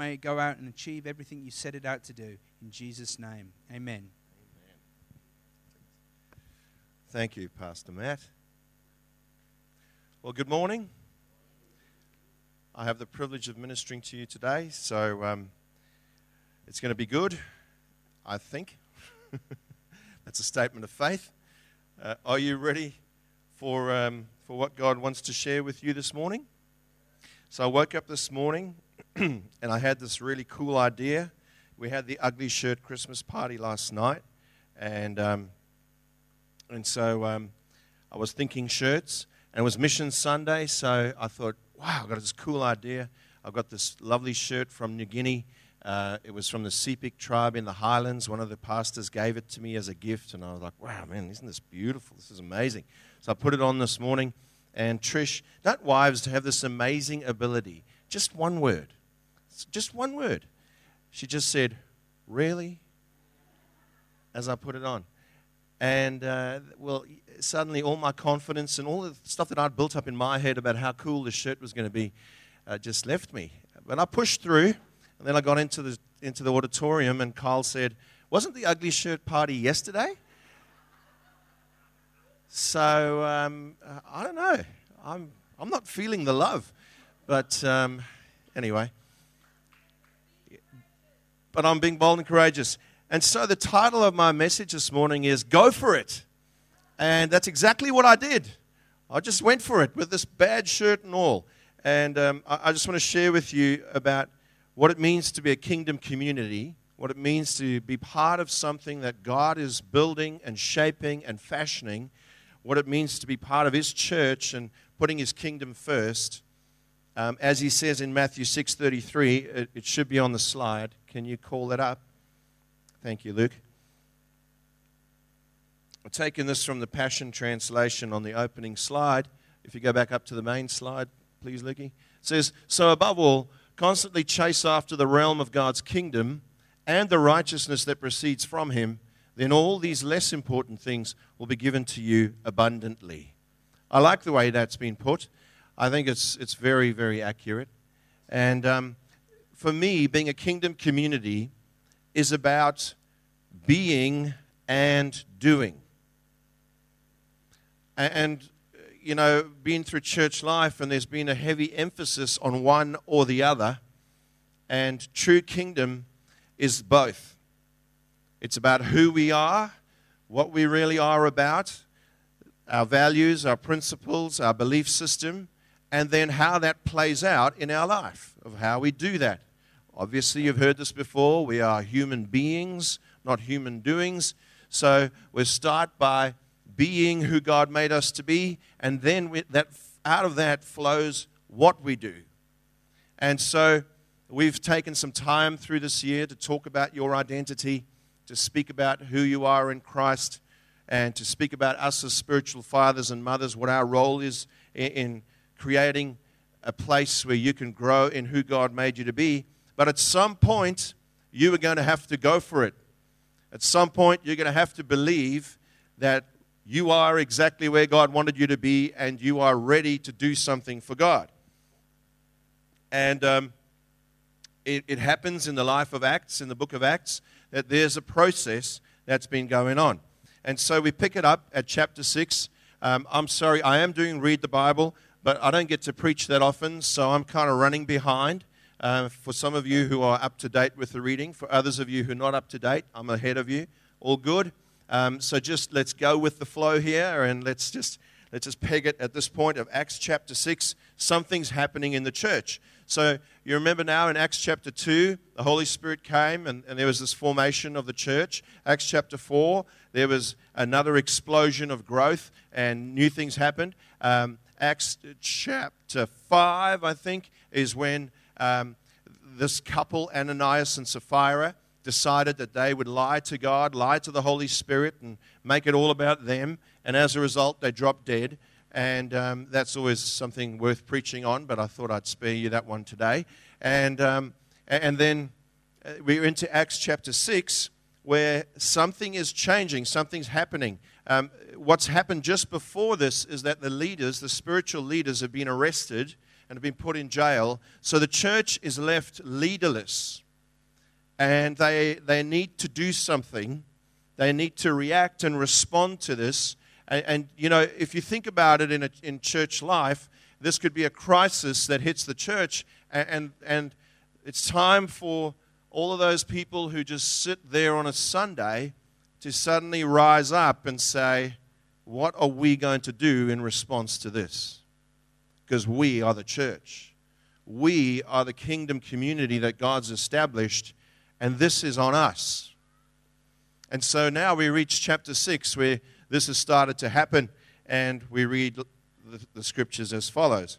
may go out and achieve everything you set it out to do. In Jesus' name, amen. Thank you, Pastor Matt. Well, good morning. I have the privilege of ministering to you today, so um, it's going to be good, I think. That's a statement of faith. Uh, are you ready for, um, for what God wants to share with you this morning? So I woke up this morning and I had this really cool idea. We had the ugly shirt Christmas party last night, and um, and so um, I was thinking shirts, and it was Mission Sunday, so I thought, wow, I've got this cool idea. I've got this lovely shirt from New Guinea. Uh, it was from the Sepik tribe in the Highlands. One of the pastors gave it to me as a gift, and I was like, wow, man, isn't this beautiful? This is amazing. So I put it on this morning, and Trish, don't wives have this amazing ability? Just one word. Just one word. She just said, really? As I put it on. And, uh, well, suddenly all my confidence and all the stuff that I'd built up in my head about how cool this shirt was going to be uh, just left me. But I pushed through, and then I got into the, into the auditorium, and Carl said, Wasn't the ugly shirt party yesterday? So, um, I don't know. I'm, I'm not feeling the love. But um, anyway. But I'm being bold and courageous. And so the title of my message this morning is Go for It. And that's exactly what I did. I just went for it with this bad shirt and all. And um, I, I just want to share with you about what it means to be a kingdom community, what it means to be part of something that God is building and shaping and fashioning, what it means to be part of His church and putting His kingdom first. Um, as He says in Matthew 6:33, it, it should be on the slide. Can you call that up? Thank you, Luke. I've taken this from the Passion Translation on the opening slide. If you go back up to the main slide, please, Lukey. It says, So above all, constantly chase after the realm of God's kingdom and the righteousness that proceeds from him, then all these less important things will be given to you abundantly. I like the way that's been put. I think it's, it's very, very accurate. And um, for me, being a kingdom community is about being and doing. And, you know, being through church life, and there's been a heavy emphasis on one or the other. And true kingdom is both. It's about who we are, what we really are about, our values, our principles, our belief system, and then how that plays out in our life, of how we do that. Obviously, you've heard this before. We are human beings, not human doings. So we start by being who God made us to be, and then we, that out of that flows what we do. And so we've taken some time through this year to talk about your identity, to speak about who you are in Christ, and to speak about us as spiritual fathers and mothers, what our role is in, in creating a place where you can grow in who God made you to be. But at some point, you are going to have to go for it. At some point, you're going to have to believe that you are exactly where God wanted you to be and you are ready to do something for God. And um, it, it happens in the life of Acts, in the book of Acts, that there's a process that's been going on. And so we pick it up at chapter 6. Um, I'm sorry, I am doing Read the Bible, but I don't get to preach that often, so I'm kind of running behind. Uh, for some of you who are up to date with the reading, for others of you who are not up to date, I'm ahead of you. All good. Um, so just let's go with the flow here, and let's just let's just peg it at this point of Acts chapter six. Something's happening in the church. So you remember now in Acts chapter 2, the Holy Spirit came and, and, there was this formation of the church. Acts chapter 4, there was another explosion of growth and new things happened. Um, Acts chapter 5, I think, is when um, this couple, Ananias and Sapphira, decided that they would lie to God, lie to the Holy Spirit, and make it all about them. And as a result, they dropped dead. And um, that's always something worth preaching on, but I thought I'd spare you that one today. And, um, and then uh, we're into Acts chapter 6, where something is changing, something's happening. Um, what's happened just before this is that the leaders, the spiritual leaders, have been arrested and have been put in jail. So the church is left leaderless. And they, they need to do something. They need to react and respond to this. And, and you know, if you think about it in, a, in church life, this could be a crisis that hits the church. And, and, and it's time for all of those people who just sit there on a Sunday to suddenly rise up and say, What are we going to do in response to this? Because we are the church. We are the kingdom community that God's established, and this is on us. And so now we reach chapter 6 where this has started to happen, and we read the, the scriptures as follows.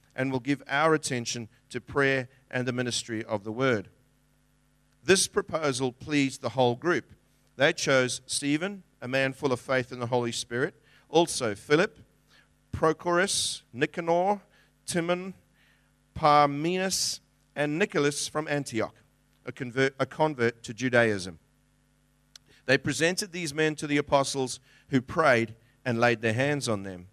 and will give our attention to prayer and the ministry of the word. This proposal pleased the whole group. They chose Stephen, a man full of faith in the Holy Spirit, also Philip, Prochorus, Nicanor, Timon, Parmenas, and Nicholas from Antioch, a convert, a convert to Judaism. They presented these men to the apostles who prayed and laid their hands on them.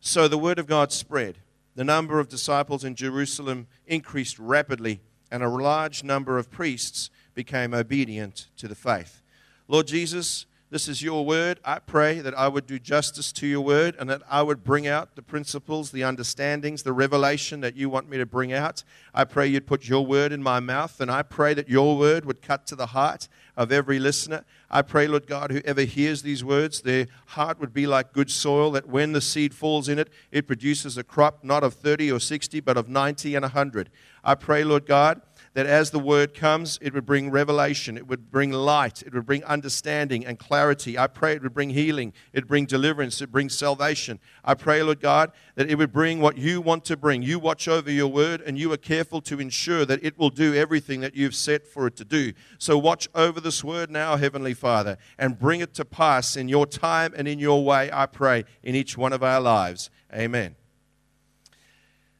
So the word of God spread the number of disciples in Jerusalem increased rapidly, and a large number of priests became obedient to the faith. Lord Jesus, this is your word. I pray that I would do justice to your word and that I would bring out the principles, the understandings, the revelation that you want me to bring out. I pray you'd put your word in my mouth, and I pray that your word would cut to the heart of every listener. I pray, Lord God, whoever hears these words, their heart would be like good soil, that when the seed falls in it, it produces a crop not of 30 or 60, but of 90 and 100. I pray, Lord God, that as the word comes, it would bring revelation, it would bring light, it would bring understanding and clarity. I pray it would bring healing, it would bring deliverance, it would bring salvation. I pray, Lord God, that it would bring what you want to bring. You watch over your word and you are careful to ensure that it will do everything that you've set for it to do. So watch over this word now, Heavenly Father, and bring it to pass in your time and in your way, I pray, in each one of our lives. Amen.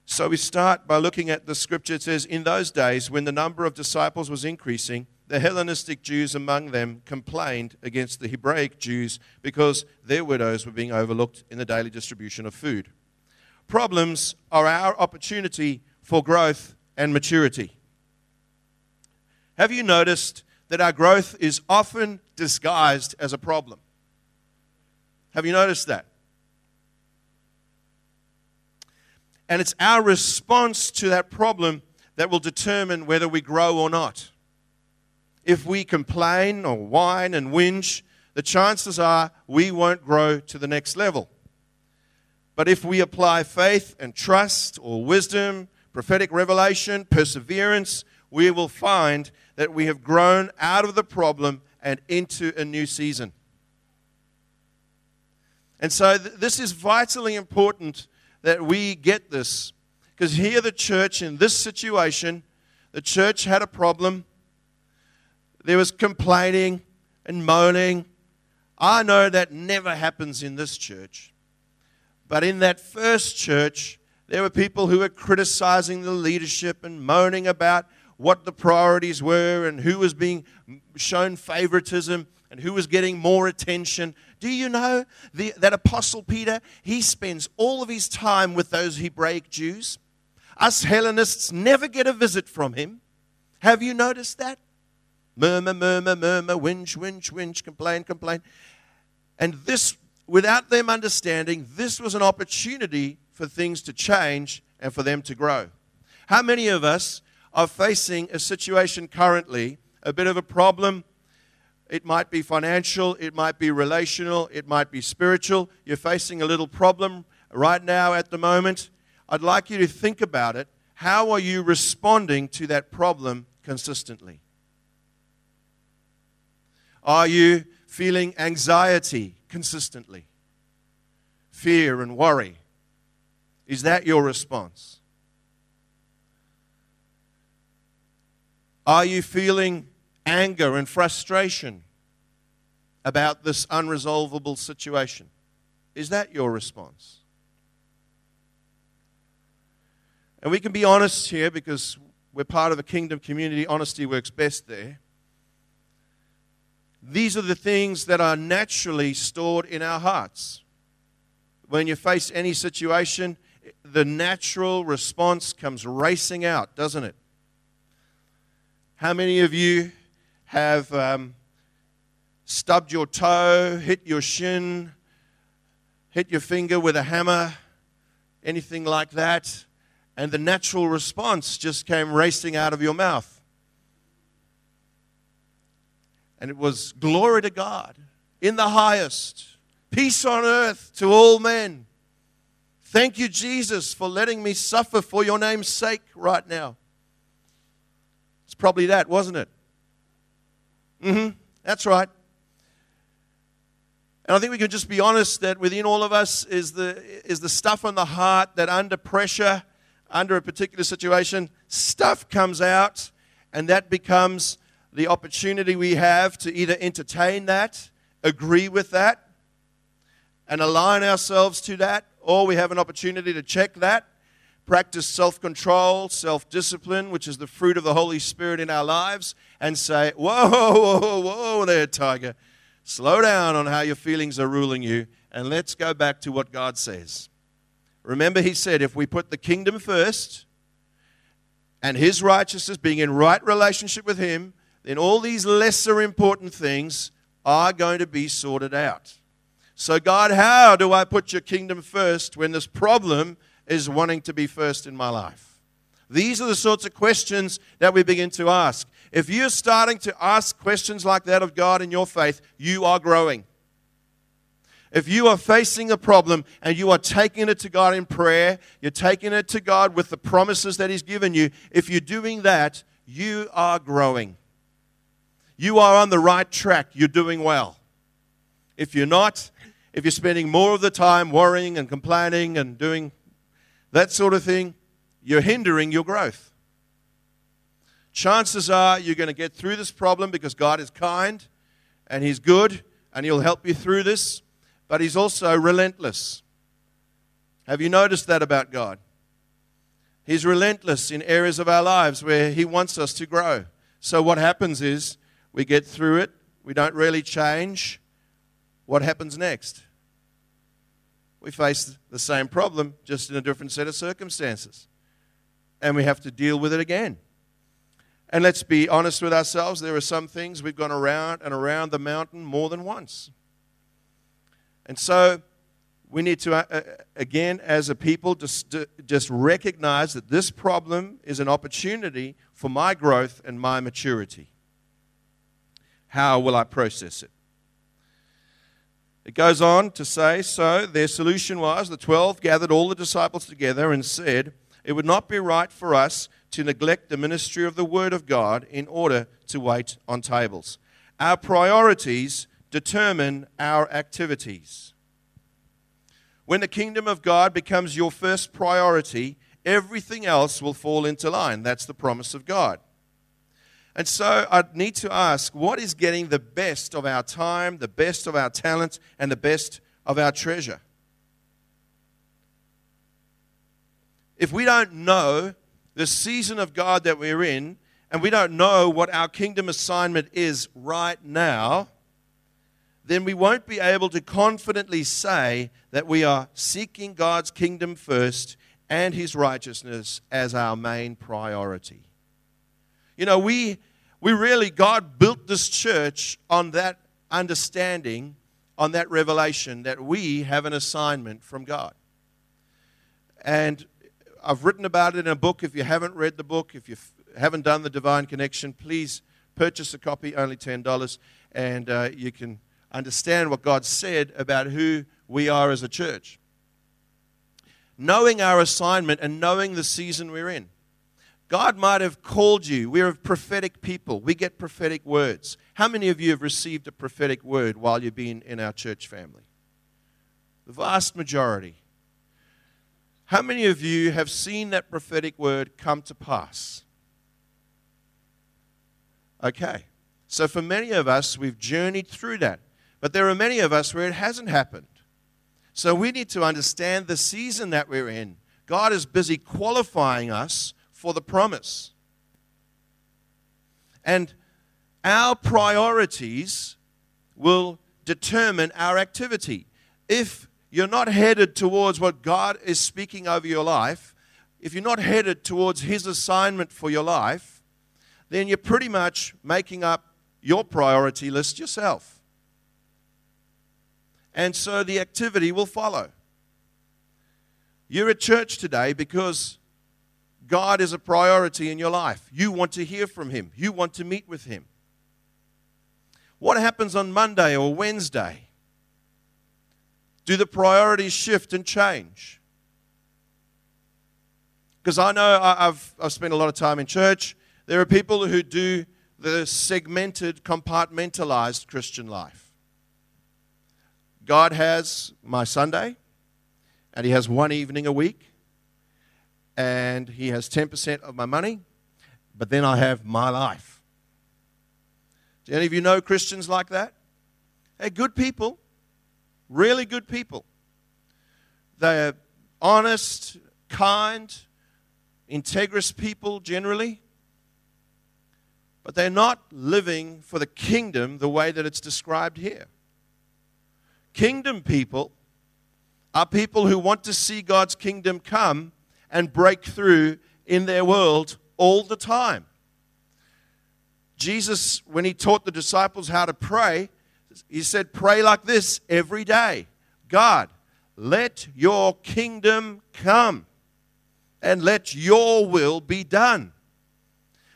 So we start by looking at the scripture. It says, In those days, when the number of disciples was increasing, the Hellenistic Jews among them complained against the Hebraic Jews because their widows were being overlooked in the daily distribution of food. Problems are our opportunity for growth and maturity. Have you noticed that our growth is often disguised as a problem? Have you noticed that? And it's our response to that problem that will determine whether we grow or not. If we complain or whine and whinge, the chances are we won't grow to the next level. But if we apply faith and trust or wisdom, prophetic revelation, perseverance, we will find that we have grown out of the problem and into a new season. And so, th- this is vitally important that we get this. Because here, the church, in this situation, the church had a problem. There was complaining and moaning. I know that never happens in this church. But in that first church, there were people who were criticizing the leadership and moaning about what the priorities were and who was being shown favoritism and who was getting more attention. Do you know the, that Apostle Peter, he spends all of his time with those Hebraic Jews? Us Hellenists never get a visit from him. Have you noticed that? Murmur, murmur, murmur, whinge, whinge, whinge, complain, complain. And this, without them understanding, this was an opportunity for things to change and for them to grow. How many of us are facing a situation currently, a bit of a problem, it might be financial, it might be relational, it might be spiritual. You're facing a little problem right now at the moment. I'd like you to think about it. How are you responding to that problem consistently? Are you feeling anxiety consistently? Fear and worry? Is that your response? Are you feeling anger and frustration about this unresolvable situation? Is that your response? And we can be honest here because we're part of a kingdom community. Honesty works best there. These are the things that are naturally stored in our hearts. When you face any situation, the natural response comes racing out, doesn't it? How many of you have um, stubbed your toe, hit your shin, hit your finger with a hammer, anything like that? And the natural response just came racing out of your mouth. And it was glory to God in the highest, peace on earth to all men. Thank you, Jesus, for letting me suffer for your name's sake right now. It's probably that, wasn't it? Mm hmm. That's right. And I think we can just be honest that within all of us is the, is the stuff on the heart that under pressure, under a particular situation, stuff comes out, and that becomes the opportunity we have to either entertain that, agree with that, and align ourselves to that, or we have an opportunity to check that, practice self control, self discipline, which is the fruit of the Holy Spirit in our lives, and say, Whoa, whoa, whoa, whoa there, tiger. Slow down on how your feelings are ruling you, and let's go back to what God says. Remember, He said, if we put the kingdom first and His righteousness, being in right relationship with Him, then all these lesser important things are going to be sorted out. So, God, how do I put your kingdom first when this problem is wanting to be first in my life? These are the sorts of questions that we begin to ask. If you're starting to ask questions like that of God in your faith, you are growing. If you are facing a problem and you are taking it to God in prayer, you're taking it to God with the promises that He's given you, if you're doing that, you are growing. You are on the right track. You're doing well. If you're not, if you're spending more of the time worrying and complaining and doing that sort of thing, you're hindering your growth. Chances are you're going to get through this problem because God is kind and He's good and He'll help you through this, but He's also relentless. Have you noticed that about God? He's relentless in areas of our lives where He wants us to grow. So, what happens is we get through it, we don't really change. What happens next? We face the same problem, just in a different set of circumstances. And we have to deal with it again. And let's be honest with ourselves, there are some things we've gone around and around the mountain more than once. And so we need to, uh, uh again, as a people, just, just recognize that this problem is an opportunity for my growth and my maturity. How will I process it? It goes on to say so their solution was the 12 gathered all the disciples together and said, It would not be right for us to neglect the ministry of the Word of God in order to wait on tables. Our priorities determine our activities. When the kingdom of God becomes your first priority, everything else will fall into line. That's the promise of God. And so I need to ask what is getting the best of our time, the best of our talent, and the best of our treasure? If we don't know the season of God that we're in, and we don't know what our kingdom assignment is right now, then we won't be able to confidently say that we are seeking God's kingdom first and his righteousness as our main priority. You know, we, we really, God built this church on that understanding, on that revelation that we have an assignment from God. And I've written about it in a book. If you haven't read the book, if you haven't done the Divine Connection, please purchase a copy, only $10, and uh, you can understand what God said about who we are as a church. Knowing our assignment and knowing the season we're in. God might have called you. We're a prophetic people. We get prophetic words. How many of you have received a prophetic word while you've been in our church family? The vast majority. How many of you have seen that prophetic word come to pass? Okay. So, for many of us, we've journeyed through that. But there are many of us where it hasn't happened. So, we need to understand the season that we're in. God is busy qualifying us for the promise. And our priorities will determine our activity. If you're not headed towards what God is speaking over your life, if you're not headed towards His assignment for your life, then you're pretty much making up your priority list yourself. And so the activity will follow. You're at church today because God is a priority in your life. You want to hear from Him, you want to meet with Him. What happens on Monday or Wednesday? Do the priorities shift and change? Because I know I've, I've spent a lot of time in church. There are people who do the segmented, compartmentalized Christian life. God has my Sunday, and He has one evening a week, and He has 10% of my money, but then I have my life. Do any of you know Christians like that? They're good people, really good people. They're honest, kind, integrous people generally, but they're not living for the kingdom the way that it's described here. Kingdom people are people who want to see God's kingdom come and break through in their world all the time. Jesus, when he taught the disciples how to pray, he said, Pray like this every day God, let your kingdom come and let your will be done.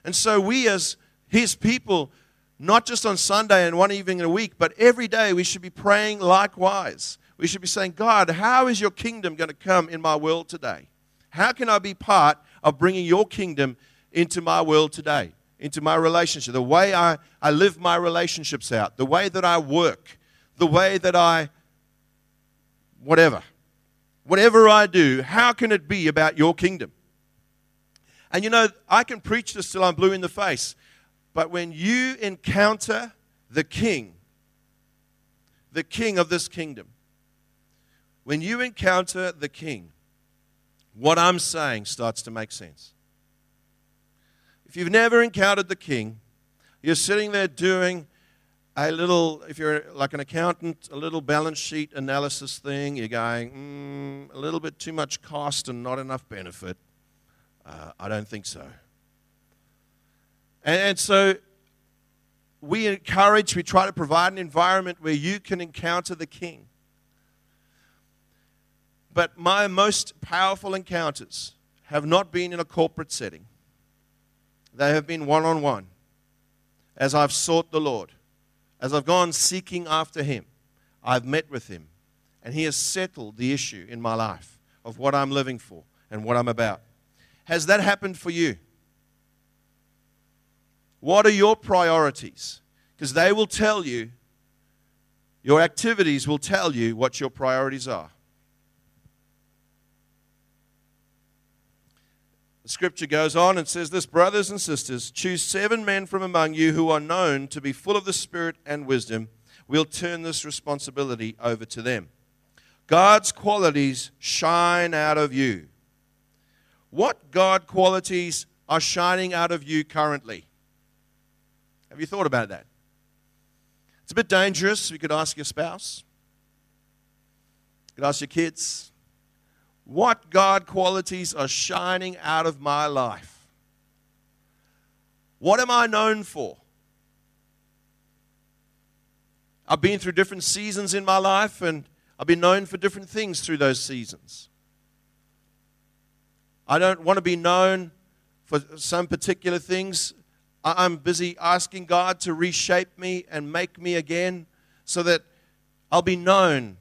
And so, we as his people, not just on Sunday and one evening in a week, but every day we should be praying likewise. We should be saying, God, how is your kingdom going to come in my world today? How can I be part of bringing your kingdom into my world today, into my relationship, the way I, I live my relationships out, the way that I work, the way that I, whatever, whatever I do, how can it be about your kingdom? And you know, I can preach this till I'm blue in the face, but when you encounter the king, the king of this kingdom, when you encounter the king, what I'm saying starts to make sense. If you've never encountered the king, you're sitting there doing a little, if you're like an accountant, a little balance sheet analysis thing. You're going, mm, a little bit too much cost and not enough benefit. Uh, I don't think so. And, and so we encourage, we try to provide an environment where you can encounter the king. But my most powerful encounters have not been in a corporate setting, they have been one on one as I've sought the Lord, as I've gone seeking after Him. I've met with Him, and He has settled the issue in my life of what I'm living for and what I'm about. Has that happened for you? What are your priorities? Because they will tell you, your activities will tell you what your priorities are. The scripture goes on and says this Brothers and sisters, choose seven men from among you who are known to be full of the Spirit and wisdom. We'll turn this responsibility over to them. God's qualities shine out of you. What God qualities are shining out of you currently? Have you thought about that? It's a bit dangerous. You could ask your spouse, you could ask your kids, what God qualities are shining out of my life? What am I known for? I've been through different seasons in my life and I've been known for different things through those seasons. I don't want to be known for some particular things. I'm busy asking God to reshape me and make me again so that I'll be known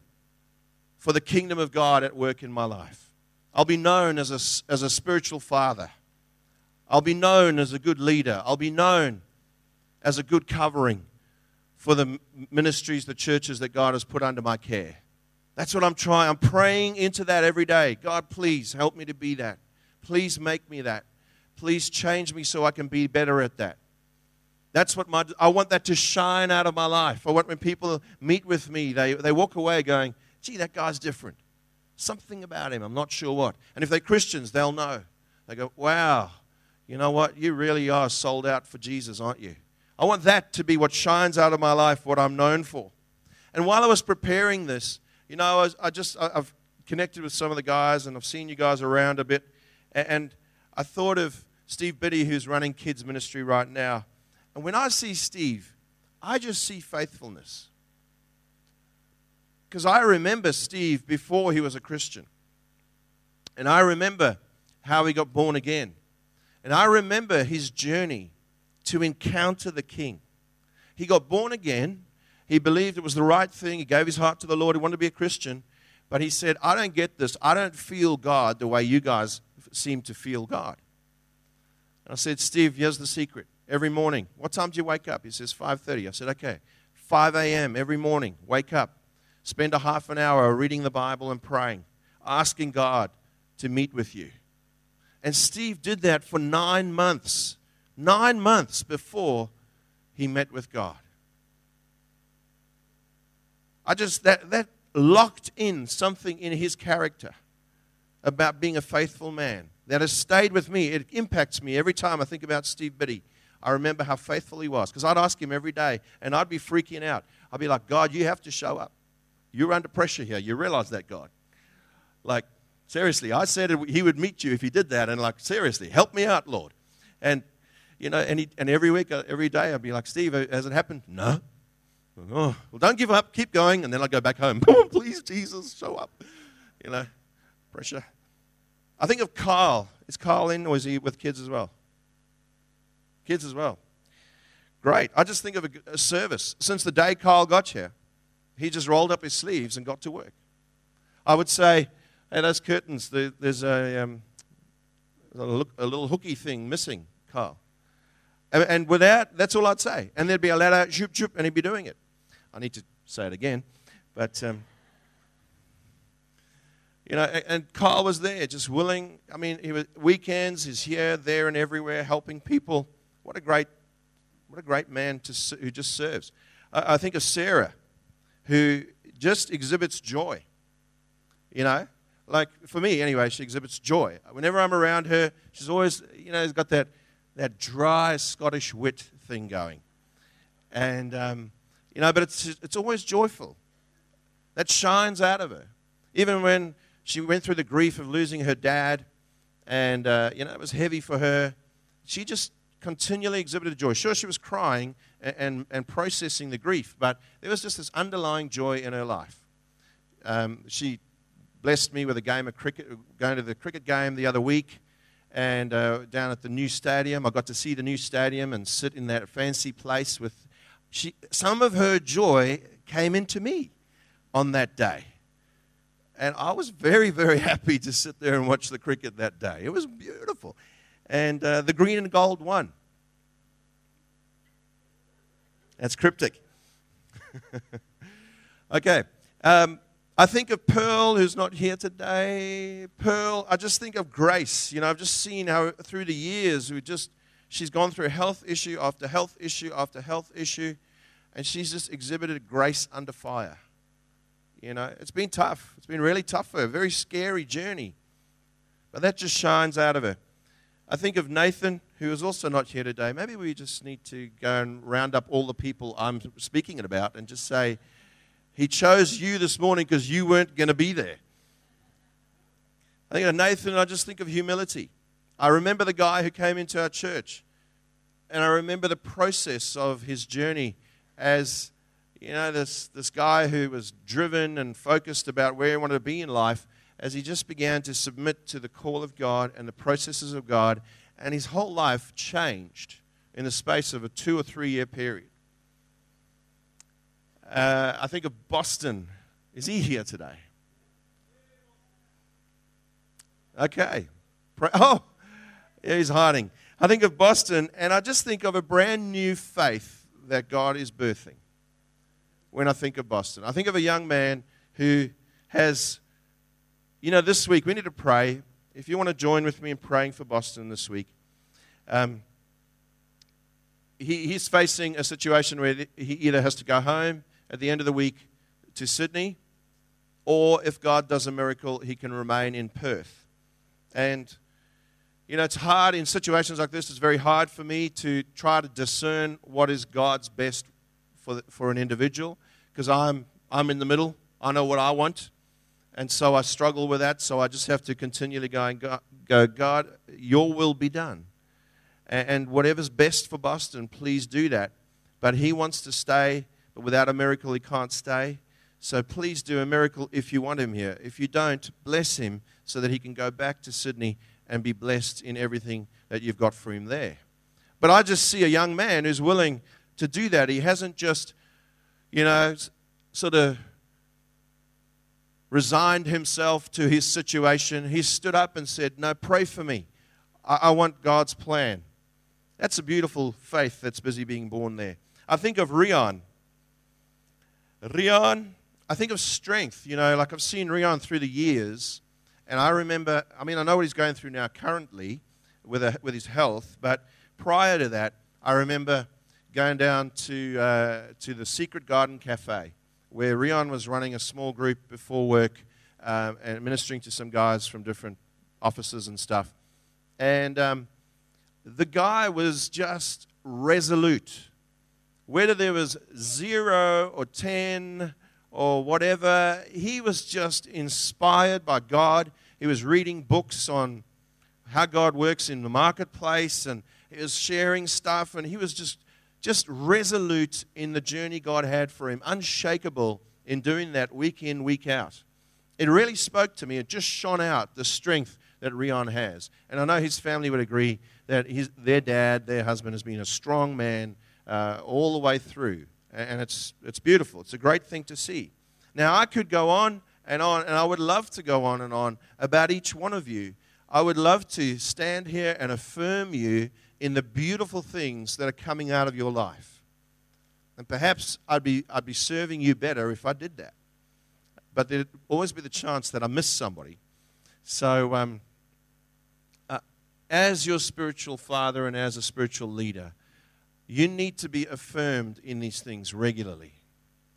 for the kingdom of God at work in my life. I'll be known as a, as a spiritual father. I'll be known as a good leader. I'll be known as a good covering for the ministries, the churches that God has put under my care. That's what I'm trying. I'm praying into that every day. God, please help me to be that. Please make me that. Please change me so I can be better at that. That's what my, I want that to shine out of my life. I want when people meet with me, they, they walk away going, gee, that guy's different. Something about him, I'm not sure what. And if they're Christians, they'll know. They go, wow, you know what? You really are sold out for Jesus, aren't you? I want that to be what shines out of my life, what I'm known for. And while I was preparing this, you know, I, was, I just, I, have connected with some of the guys and I've seen you guys around a bit. And, and I thought of Steve Biddy, who's running kids' ministry right now. And when I see Steve, I just see faithfulness. Because I remember Steve before he was a Christian. And I remember how he got born again. And I remember his journey to encounter the King. He got born again. He believed it was the right thing. He gave his heart to the Lord. He wanted to be a Christian. But he said, I don't get this. I don't feel God the way you guys seem to feel God. And I said, Steve, here's the secret. Every morning, what time do you wake up? He says, 5.30. I said, okay. 5 a.m. every morning, wake up. Spend a half an hour reading the Bible and praying, asking God to meet with you. And Steve did that for nine months. Nine months before he met with God. I just, that, that locked in something in his character about being a faithful man that has stayed with me. It impacts me every time I think about Steve Biddy. I remember how faithful he was because I'd ask him every day and I'd be freaking out. I'd be like, God, you have to show up. You're under pressure here. You realize that, God. Like, seriously, I said he would meet you if he did that. And, like, seriously, help me out, Lord. And, you know, and, he, and every week, uh, every day, I'd be like, Steve, has it happened? No. Oh, well, don't give up. Keep going. And then I'd go back home. Please, Jesus, show up. You know, pressure. I think of Carl. Is Carl in or is he with kids as well? Kids as well. Great. I just think of a, a service. Since the day Carl got here, he just rolled up his sleeves and got to work. I would say, hey, those curtains, there's a, um, a, little hooky thing missing, Carl. And, without, that's all I'd say. And there'd be a ladder, shoop, shoop, and he'd be doing it. I need to say it again. But, um, you know, and Carl was there, just willing. I mean, he was, weekends, he's here, there, and everywhere, helping people. What a great, what a great man to, who just serves. I, I think of Sarah who just exhibits joy. You know, like for me anyway, she exhibits joy. Whenever I'm around her, she's always, you know, has got that, that dry Scottish wit thing going. And, um, you know, but it's, it's always joyful. That shines out of her. Even when she went through the grief of losing her dad, and, uh, you know, it was heavy for her, she just continually exhibited joy. Sure, she was crying, and, and processing the grief. But there was just this underlying joy in her life. Um, she blessed me with a game of cricket, going to the cricket game the other week, and uh, down at the new stadium. I got to see the new stadium and sit in that fancy place with. She, some of her joy came into me on that day. And I was very, very happy to sit there and watch the cricket that day. It was beautiful. And uh, the green and gold won. That's cryptic. okay. Um, I think of Pearl, who's not here today. Pearl, I just think of Grace. You know, I've just seen how through the years, we just she's gone through health issue after health issue after health issue, and she's just exhibited grace under fire. You know, it's been tough. It's been really tough for her. Very scary journey. But that just shines out of her. I think of Nathan, who is also not here today. Maybe we just need to go and round up all the people I'm speaking about and just say, He chose you this morning because you weren't going to be there. I think of Nathan, I just think of humility. I remember the guy who came into our church, and I remember the process of his journey as, you know, this, this guy who was driven and focused about where he wanted to be in life as he just began to submit to the call of God and the processes of God, and his whole life changed in the space of a two or three year period. Uh, I think of Boston. Is he here today? Okay. Oh, yeah, he's hiding. I think of Boston, and I just think of a brand new faith that God is birthing when I think of Boston. I think of a young man who has, you know, this week we need to pray. If you want to join with me in praying for Boston this week, um, he, he's facing a situation where he either has to go home at the end of the week to Sydney, or if God does a miracle, he can remain in Perth. And, you know, it's hard in situations like this, it's very hard for me to try to discern what is God's best for, the, for an individual because I'm, I'm in the middle. I know what I want. And so I struggle with that. So I just have to continually go and go, go God, your will be done. And, and whatever's best for Boston, please do that. But he wants to stay, but without a miracle, he can't stay. So please do a miracle if you want him here. If you don't, bless him so that he can go back to Sydney and be blessed in everything that you've got for him there. But I just see a young man who's willing to do that. He hasn't just, you know, sort of resigned himself to his situation. He stood up and said, No, pray for me. I, I want God's plan. That's a beautiful faith that's busy being born there. I think of Rion. Rion, I think of strength. You know, like I've seen Rion through the years, and I remember, I mean, I know what he's going through now currently with, a, with his health, but prior to that, I remember going down to, uh, to the Secret Garden Cafe where Rion was running a small group before work um, and ministering to some guys from different offices and stuff. And um, the guy was just resolute. Whether there was zero or ten or whatever, he was just inspired by God. He was reading books on how God works in the marketplace and he was sharing stuff and he was just just resolute in the journey God had for him, unshakable in doing that week in, week out. It really spoke to me. It just shone out the strength that Rion has. And I know his family would agree that his, their dad, their husband, has been a strong man uh, all the way through. And it's, it's beautiful. It's a great thing to see. Now, I could go on and on, and I would love to go on and on about each one of you. I would love to stand here and affirm you in the beautiful things that are coming out of your life. And perhaps I'd be, I'd be serving you better if I did that. But there'd always be the chance that I miss somebody. So, um, uh, as your spiritual father and as a spiritual leader, you need to be affirmed in these things regularly.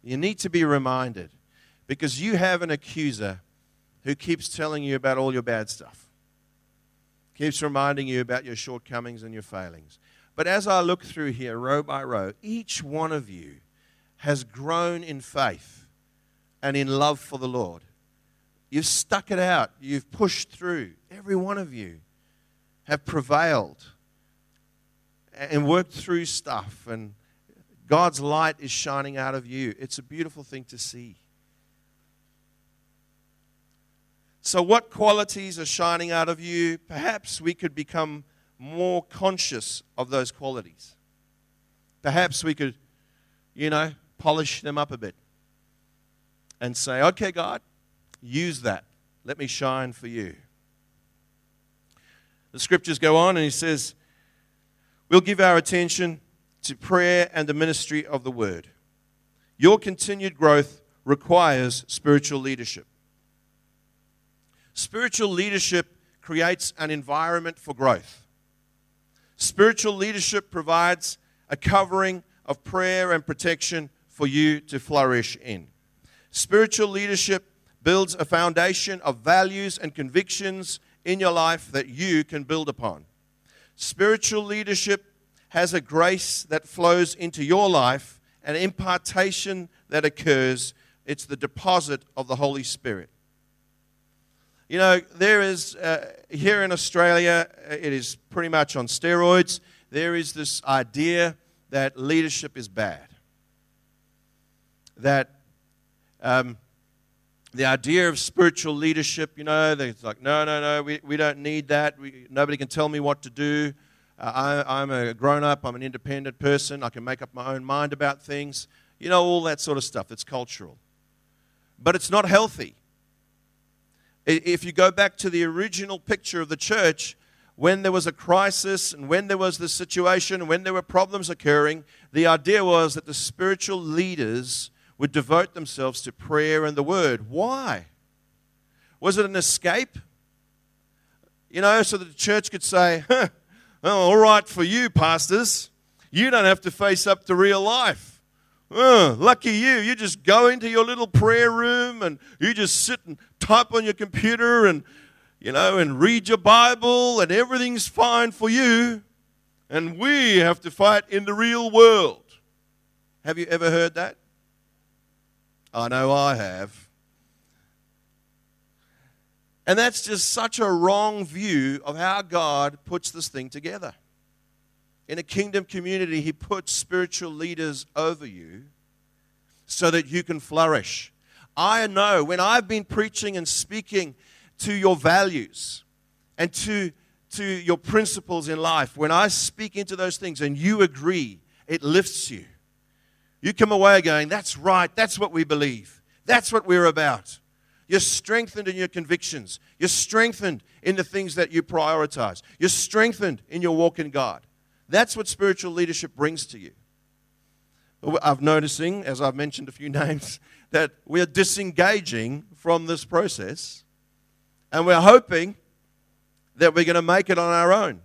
You need to be reminded because you have an accuser who keeps telling you about all your bad stuff keeps reminding you about your shortcomings and your failings. But as I look through here, row by row, each one of you has grown in faith and in love for the Lord. You've stuck it out, you've pushed through. Every one of you have prevailed and worked through stuff, and God's light is shining out of you. It's a beautiful thing to see. So, what qualities are shining out of you? Perhaps we could become more conscious of those qualities. Perhaps we could, you know, polish them up a bit and say, okay, God, use that. Let me shine for you. The scriptures go on and he says, We'll give our attention to prayer and the ministry of the word. Your continued growth requires spiritual leadership. Spiritual leadership creates an environment for growth. Spiritual leadership provides a covering of prayer and protection for you to flourish in. Spiritual leadership builds a foundation of values and convictions in your life that you can build upon. Spiritual leadership has a grace that flows into your life, an impartation that occurs. It's the deposit of the Holy Spirit. You know, there is, uh, here in Australia, uh, it is pretty much on steroids. There is this idea that leadership is bad. That um, the idea of spiritual leadership, you know, it's like, no, no, no, we, we don't need that. We, nobody can tell me what to do. Uh, I, I'm a grown up, I'm an independent person, I can make up my own mind about things. You know, all that sort of stuff. It's cultural. But it's not healthy. If you go back to the original picture of the church, when there was a crisis and when there was this situation, when there were problems occurring, the idea was that the spiritual leaders would devote themselves to prayer and the word. Why? Was it an escape? You know, so that the church could say, huh, well, all right for you, pastors. You don't have to face up to real life. Lucky you. You just go into your little prayer room and you just sit and type on your computer and, you know, and read your Bible and everything's fine for you. And we have to fight in the real world. Have you ever heard that? I know I have. And that's just such a wrong view of how God puts this thing together. In a kingdom community, He puts spiritual leaders over you so that you can flourish. I know when I've been preaching and speaking to your values and to, to your principles in life, when I speak into those things and you agree, it lifts you. You come away going, That's right, that's what we believe, that's what we're about. You're strengthened in your convictions. You're strengthened in the things that you prioritize. You're strengthened in your walk in God. That's what spiritual leadership brings to you. I'm noticing, as I've mentioned a few names, that we're disengaging from this process and we're hoping that we're going to make it on our own.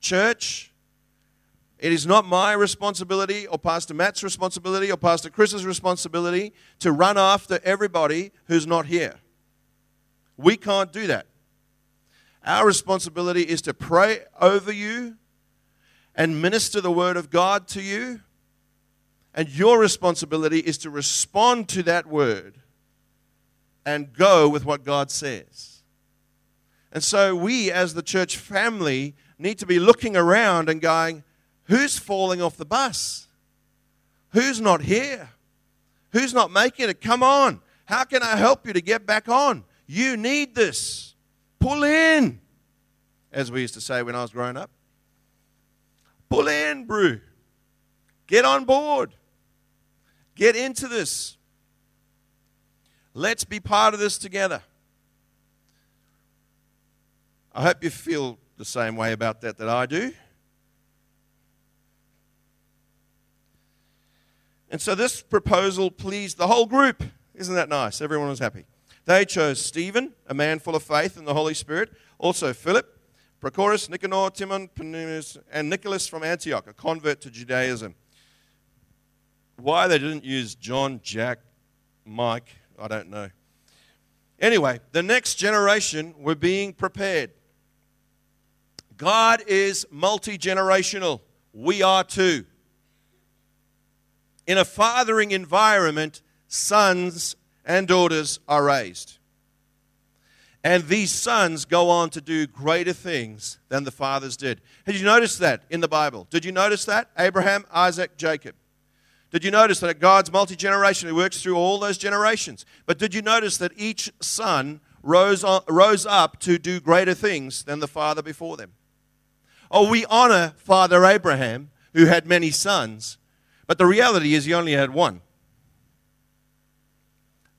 Church, it is not my responsibility or Pastor Matt's responsibility or Pastor Chris's responsibility to run after everybody who's not here. We can't do that. Our responsibility is to pray over you and minister the Word of God to you. And your responsibility is to respond to that Word and go with what God says. And so we, as the church family, need to be looking around and going, Who's falling off the bus? Who's not here? Who's not making it? Come on. How can I help you to get back on? You need this. Pull in, as we used to say when I was growing up. Pull in, brew. Get on board. Get into this. Let's be part of this together. I hope you feel the same way about that that I do. And so this proposal pleased the whole group. Isn't that nice? Everyone was happy. They chose Stephen, a man full of faith in the Holy Spirit, also Philip, Prochorus, Nicanor, Timon, Parmenas, and Nicholas from Antioch, a convert to Judaism. Why they didn't use John, Jack, Mike, I don't know. Anyway, the next generation were being prepared. God is multi generational. We are too. In a fathering environment, sons and daughters are raised. And these sons go on to do greater things than the fathers did. Did you notice that in the Bible? Did you notice that? Abraham, Isaac, Jacob. Did you notice that God's multi generationally works through all those generations? But did you notice that each son rose, on, rose up to do greater things than the father before them? Oh, we honor Father Abraham, who had many sons, but the reality is he only had one.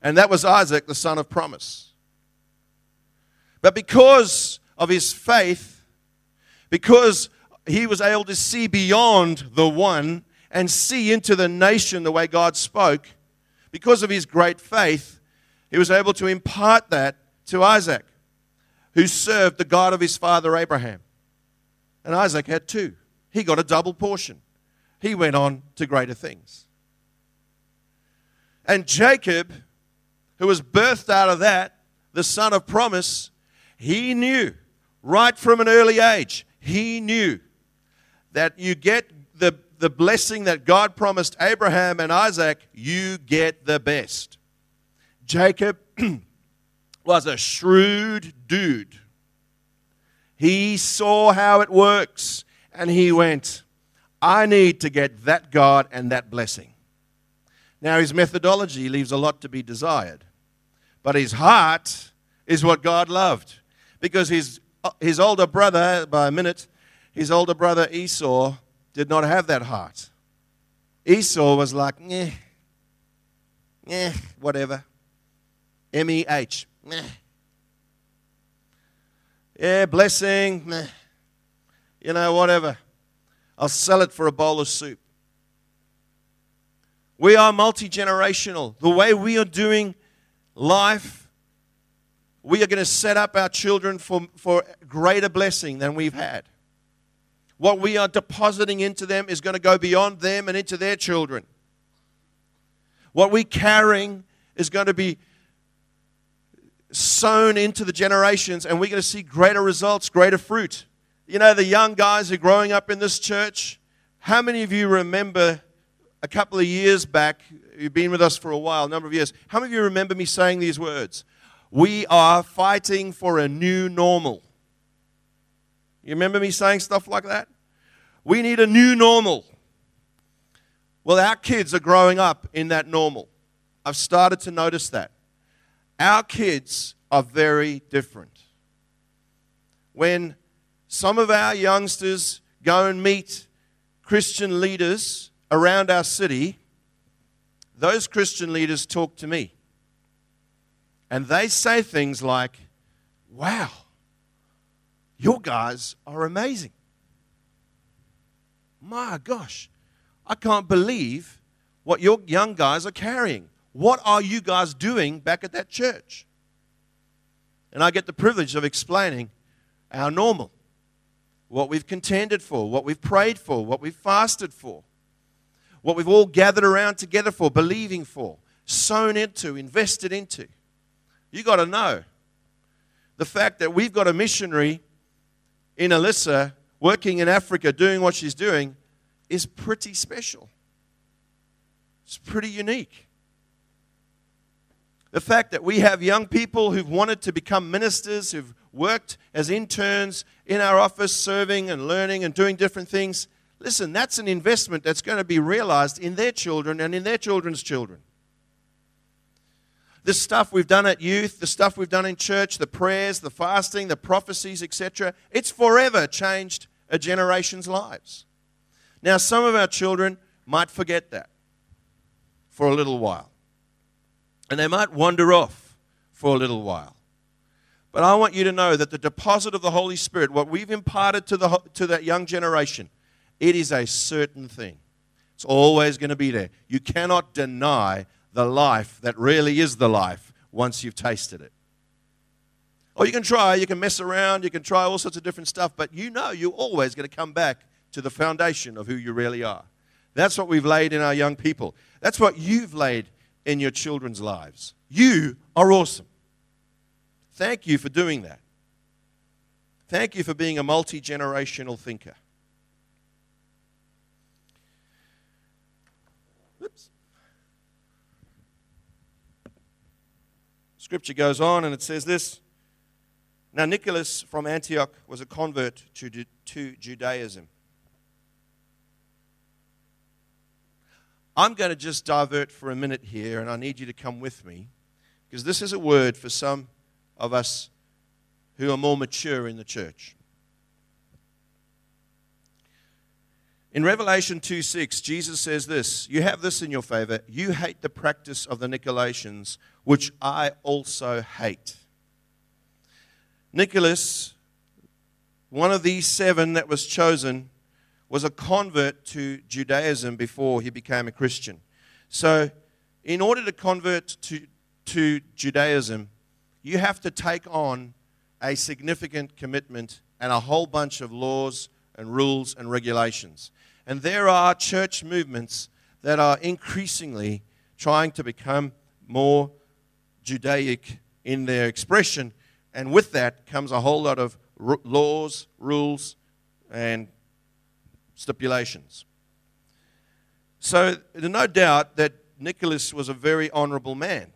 And that was Isaac, the son of promise. But because of his faith, because he was able to see beyond the one and see into the nation the way God spoke, because of his great faith, he was able to impart that to Isaac, who served the God of his father Abraham. And Isaac had two. He got a double portion he went on to greater things. And Jacob, who was birthed out of that, the son of promise, he knew right from an early age, he knew that you get the, blessing that God promised Abraham and Isaac, you get the best. Jacob was a shrewd dude. He saw how it works and he went, I need to get that God and that blessing. Now, his methodology leaves a lot to be desired, but his heart is what God loved because his, uh, his older brother, by a minute, his older brother Esau did not have that heart. Esau was like, eh, eh, whatever. M E H, meh. Yeah, blessing, meh. You know, whatever. I'll sell it for a bowl of soup. We are multi generational. The way we are doing life we are going to set up our children for, for greater blessing than we've had. What we are depositing into them is going to go beyond them and into their children. What we're carrying is going to be sown into the generations, and we're going to see greater results, greater fruit. You know, the young guys who are growing up in this church, how many of you remember a couple of years back? You've been with us for a while, a number of years. How many of you remember me saying these words? We are fighting for a new normal. You remember me saying stuff like that? We need a new normal. Well, our kids are growing up in that normal. I've started to notice that. Our kids are very different. When some of our youngsters go and meet Christian leaders around our city, those Christian leaders talk to me. And they say things like, Wow, your guys are amazing. My gosh, I can't believe what your young guys are carrying. What are you guys doing back at that church? And I get the privilege of explaining our normal, what we've contended for, what we've prayed for, what we've fasted for, what we've all gathered around together for, believing for, sown into, invested into. You got to know the fact that we've got a missionary in Alyssa working in Africa doing what she's doing is pretty special. It's pretty unique. The fact that we have young people who've wanted to become ministers, who've worked as interns in our office, serving and learning and doing different things. Listen, that's an investment that's going to be realized in their children and in their children's children. The stuff we've done at youth, the stuff we've done in church, the prayers, the fasting, the prophecies, etc., it's forever changed a generation's lives. Now, some of our children might forget that for a little while. And they might wander off for a little while. But I want you to know that the deposit of the Holy Spirit, what we've imparted to, the, to that young generation, it is a certain thing. It's always going to be there. You cannot deny the life that really is the life once you've tasted it. Or you can try, you can mess around, you can try all sorts of different stuff, but you know you're always going to come back to the foundation of who you really are. That's what we've laid in our young people. That's what you've laid in your children's lives. You are awesome. Thank you for doing that. Thank you for being a multi generational thinker. Oops. Scripture goes on and it says this. Now, Nicholas from Antioch was a convert to, to Judaism. I'm going to just divert for a minute here, and I need you to come with me because this is a word for some of us who are more mature in the church. In Revelation 2 6, Jesus says this You have this in your favor. You hate the practice of the Nicolaitans, which I also hate. Nicholas, one of these seven that was chosen, was a convert to Judaism before he became a Christian. So, in order to convert to, to Judaism, you have to take on a significant commitment and a whole bunch of laws and rules and regulations. And there are church movements that are increasingly trying to become more Judaic in their expression. And with that comes a whole lot of r- laws, rules, and stipulations. So, no doubt that Nicholas was a very honorable man.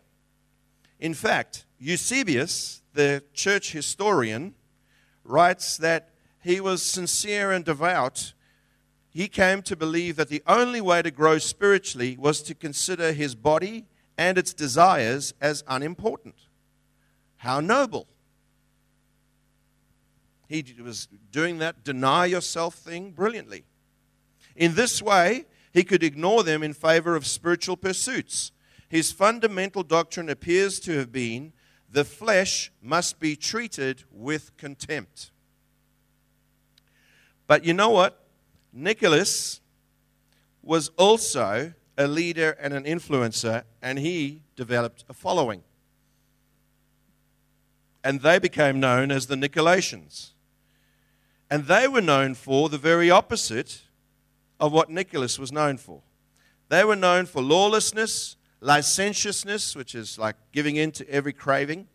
In fact, Eusebius, the church historian, writes that he was sincere and devout. He came to believe that the only way to grow spiritually was to consider his body and its desires as unimportant. How noble! He was doing that deny yourself thing brilliantly. In this way, he could ignore them in favor of spiritual pursuits. His fundamental doctrine appears to have been the flesh must be treated with contempt. But you know what? Nicholas was also a leader and an influencer, and he developed a following. and they became known as the Nicolaitans. And they were known for the very opposite of what Nicholas was known for. They were known for lawlessness, licentiousness, which is like giving in to every craving.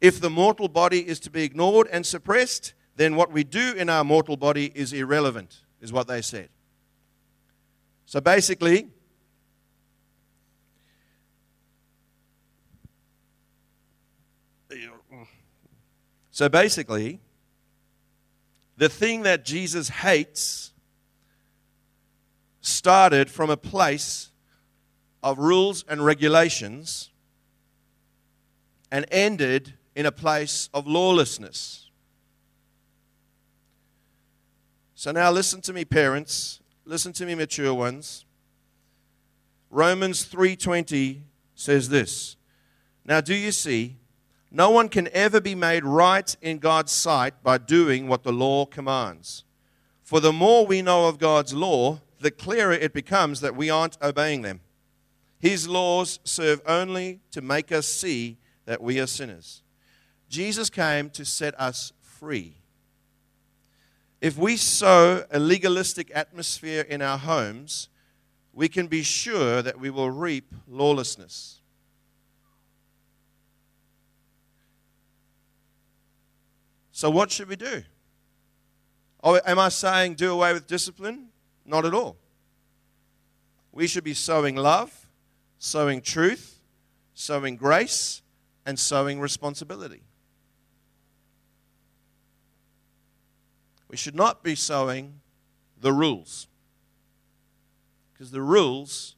If the mortal body is to be ignored and suppressed, then what we do in our mortal body is irrelevant, is what they said. So basically, so basically, the thing that Jesus hates started from a place of rules and regulations and ended in a place of lawlessness. So now listen to me parents, listen to me mature ones. Romans 3:20 says this. Now do you see no one can ever be made right in God's sight by doing what the law commands. For the more we know of God's law, the clearer it becomes that we aren't obeying them. His laws serve only to make us see that we are sinners. Jesus came to set us free. If we sow a legalistic atmosphere in our homes, we can be sure that we will reap lawlessness. So, what should we do? Am I saying do away with discipline? Not at all. We should be sowing love, sowing truth, sowing grace, and sowing responsibility. We should not be sowing the rules, because the rules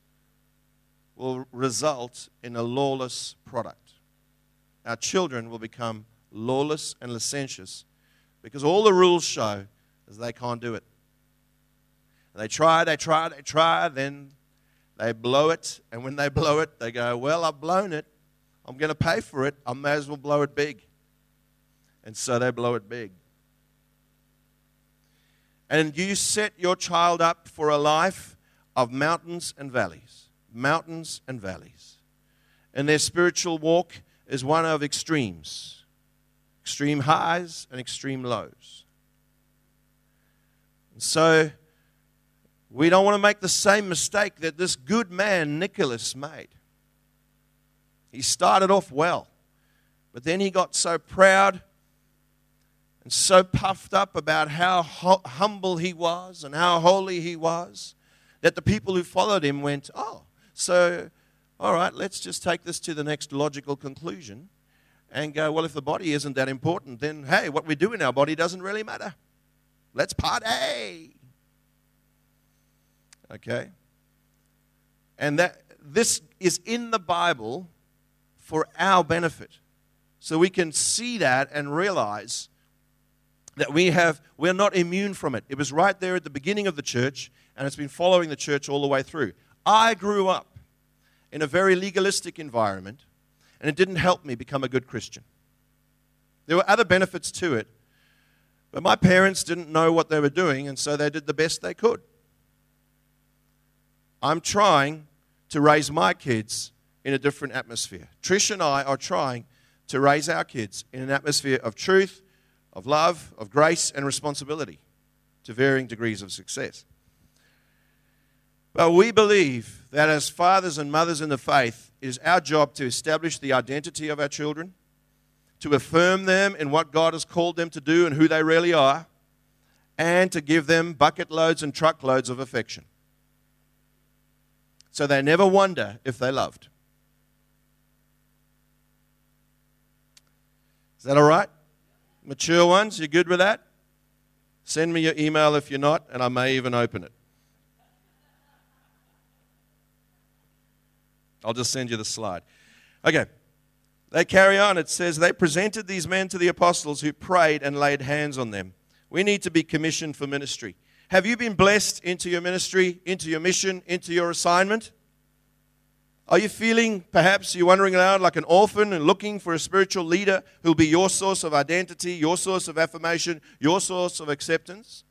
will result in a lawless product. Our children will become lawless and licentious because all the rules show is they can't do it. They try, they try, they try, then they blow it, and when they blow it, they go, Well, I've blown it. I'm going to pay for it. I may as well blow it big. And so they blow it big. And you set your child up for a life of mountains and valleys. Mountains and valleys. And their spiritual walk is one of extremes extreme highs and extreme lows. And so we don't want to make the same mistake that this good man Nicholas made. He started off well, but then he got so proud and so puffed up about how humble he was and how holy he was that the people who followed him went, Oh, so, all right, let's just take this to the next logical conclusion and go, well, if the body isn't that important, then hey, what we do in our body doesn't really matter. Let's party. Okay? And that this is in the Bible for our benefit. So we can see that and realize that we have we're not immune from it. It was right there at the beginning of the church and it's been following the church all the way through. I grew up in a very legalistic environment and it didn't help me become a good Christian. There were other benefits to it, but my parents didn't know what they were doing, and so they did the best they could. I'm trying to raise my kids in a different atmosphere. Trish and I are trying to raise our kids in an atmosphere of truth, of love, of grace, and responsibility to varying degrees of success. But we believe that as fathers and mothers in the faith, it is our job to establish the identity of our children, to affirm them in what God has called them to do and who they really are, and to give them bucket loads and truckloads of affection. So they never wonder if they loved. Is that all right? Mature ones, you good with that? Send me your email if you're not, and I may even open it. I'll just send you the slide. Okay. They carry on. It says, They presented these men to the apostles who prayed and laid hands on them. We need to be commissioned for ministry. Have you been blessed into your ministry, into your mission, into your assignment? Are you feeling perhaps you're wandering around like an orphan and looking for a spiritual leader who'll be your source of identity, your source of affirmation, your source of acceptance?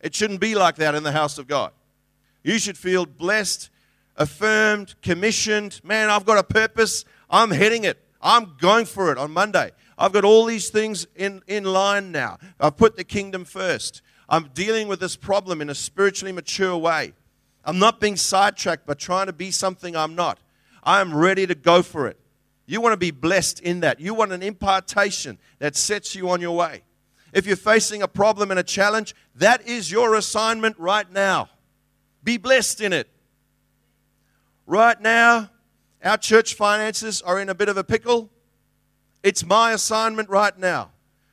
It shouldn't be like that in the house of God. You should feel blessed affirmed, commissioned. Man, I've got a purpose. I'm heading it. I'm going for it on Monday. I've got all these things in, in line now. I've put the kingdom first. I'm dealing with this problem in a spiritually mature way. I'm not being sidetracked by trying to be something I'm not. I am ready to go for it. You want to be blessed in that. You want an impartation that sets you on your way. If you're facing a problem and a challenge, that is your assignment right now. Be blessed in it. Right now, our church finances are in a bit of a pickle. It's my assignment right now.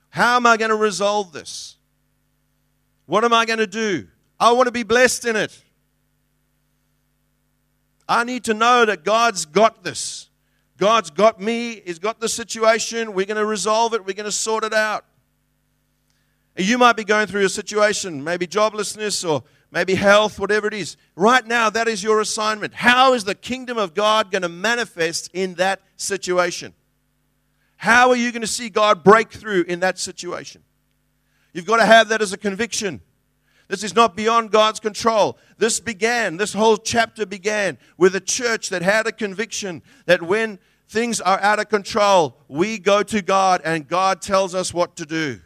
How am I going to resolve this? What am I going to do? I want to be blessed in it. I need to know that God's got this. God's got me, He's got the situation. We're going to resolve it, we're going to sort it out. You might be going through a situation, maybe joblessness or maybe health, whatever it is. Right now, that is your assignment. How is the kingdom of God going to manifest in that situation? How are you going to see God break through in that situation? You've got to have that as a conviction. This is not beyond God's control. This began, this whole chapter began with a church that had a conviction that when things are out of control, we go to God and God tells us what to do.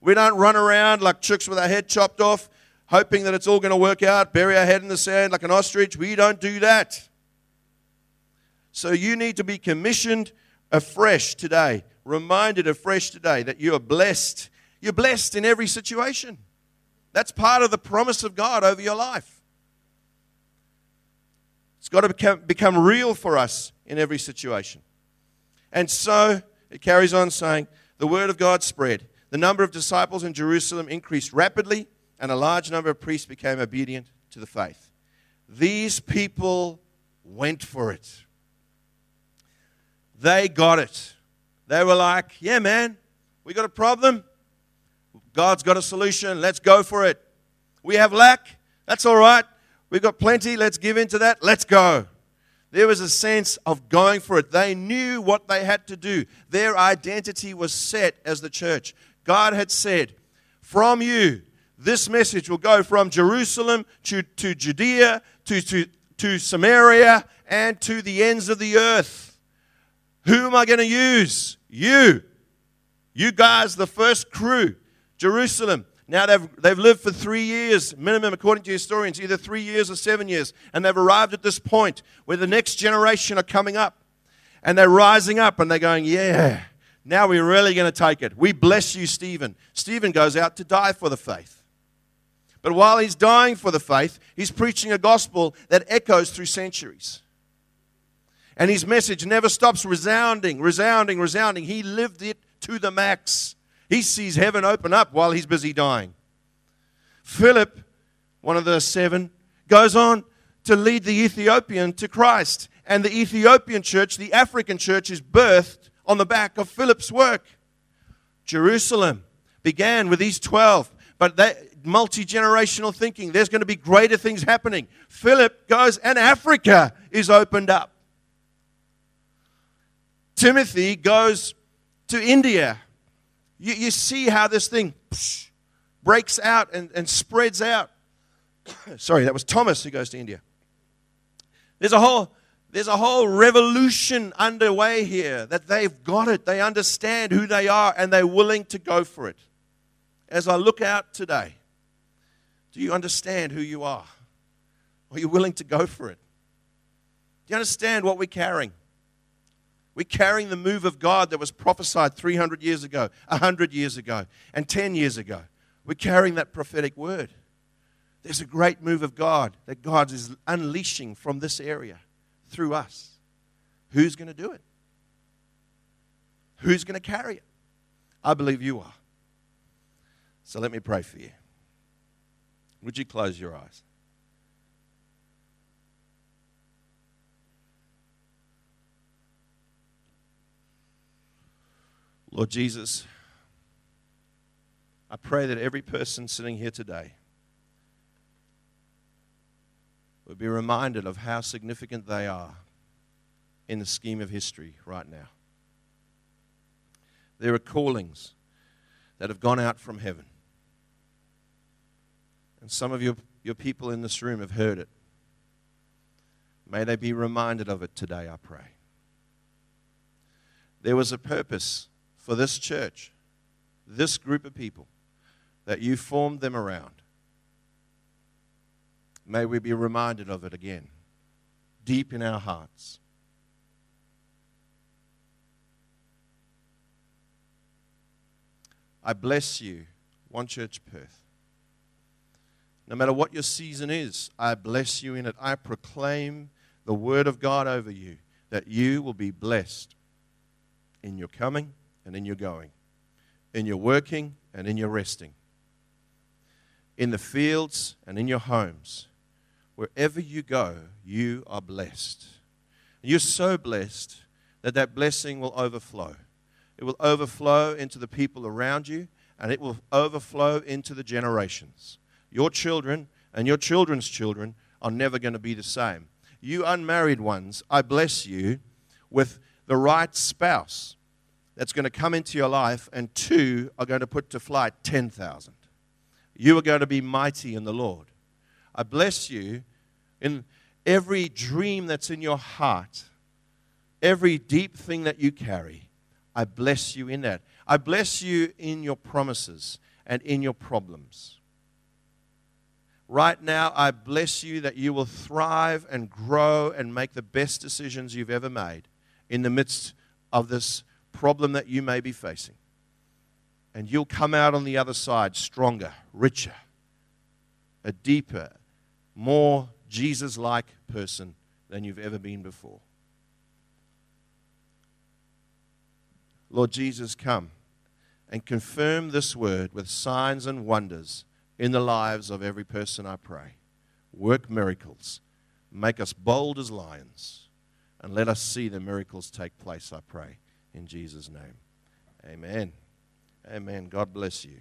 We don't run around like chicks with our head chopped off, hoping that it's all going to work out, bury our head in the sand like an ostrich. We don't do that. So you need to be commissioned afresh today, reminded afresh today that you are blessed. You're blessed in every situation. That's part of the promise of God over your life. It's got to become, become real for us in every situation. And so it carries on saying, the word of God spread. The number of disciples in Jerusalem increased rapidly, and a large number of priests became obedient to the faith. These people went for it. They got it. They were like, yeah, man, we got a problem. God's got a solution. Let's go for it. We have lack. That's all right. We've got plenty. Let's give into that. Let's go. There was a sense of going for it. They knew what they had to do. Their identity was set as the church. God had said, From you, this message will go from Jerusalem to, to Judea to, to, to Samaria and to the ends of the earth. Who am I going to use? You. You guys, the first crew. Jerusalem. Now they've, they've lived for three years, minimum according to historians, either three years or seven years. And they've arrived at this point where the next generation are coming up. And they're rising up and they're going, Yeah, now we're really going to take it. We bless you, Stephen. Stephen goes out to die for the faith. But while he's dying for the faith, he's preaching a gospel that echoes through centuries. And his message never stops resounding, resounding, resounding. He lived it to the max. He sees heaven open up while he's busy dying. Philip, one of the seven, goes on to lead the Ethiopian to Christ. And the Ethiopian church, the African church, is birthed on the back of Philip's work. Jerusalem began with these 12, but multi generational thinking. There's going to be greater things happening. Philip goes, and Africa is opened up. Timothy goes to India you, you see how this thing psh, breaks out and, and spreads out. Sorry, that was Thomas who goes to India. There's a whole there's a whole revolution underway here that they've got it. They understand who they are and they're willing to go for it. As I look out today, do you understand who you are? Are you willing to go for it? Do you understand what we're carrying? We're carrying the move of God that was prophesied 300 years ago, 100 years ago, and 10 years ago. We're carrying that prophetic word. There's a great move of God that God is unleashing from this area through us. Who's going to do it? Who's going to carry it? I believe you are. So let me pray for you. Would you close your eyes? Lord Jesus, I pray that every person sitting here today would be reminded of how significant they are in the scheme of history right now. There are callings that have gone out from heaven. And some of your, your people in this room have heard it. May they be reminded of it today, I pray. there was a purpose for this church, this group of people, that you formed them around. May we be reminded of it again, deep in our hearts. I bless you, One Church Perth. No matter what your season is, I bless you in it. I proclaim the word of God over you that you will be blessed in your coming and in your going, in your working and in your resting, in the fields and in your homes. Wherever you go, you are blessed. You're so blessed that that blessing will overflow. It will overflow into the people around you, and it will overflow into the generations. Your children and your children's children are never going to be the same. You unmarried ones, I bless you with the right spouse that's going to come into your life, and two are going to put to flight 10,000. You are going to be mighty in the Lord. I bless you in every dream that's in your heart, every deep thing that you carry. I bless you in that. I bless you in your promises and in your problems. Right now, I bless you that you will thrive and grow and make the best decisions you've ever made in the midst of this problem that you may be facing. And you'll come out on the other side stronger, richer, a deeper, more Jesus like person than you've ever been before. Lord Jesus, come and confirm this word with signs and wonders in the lives of every person, I pray. Work miracles. Make us bold as lions. And let us see the miracles take place, I pray. In Jesus' name. Amen. Amen. God bless you.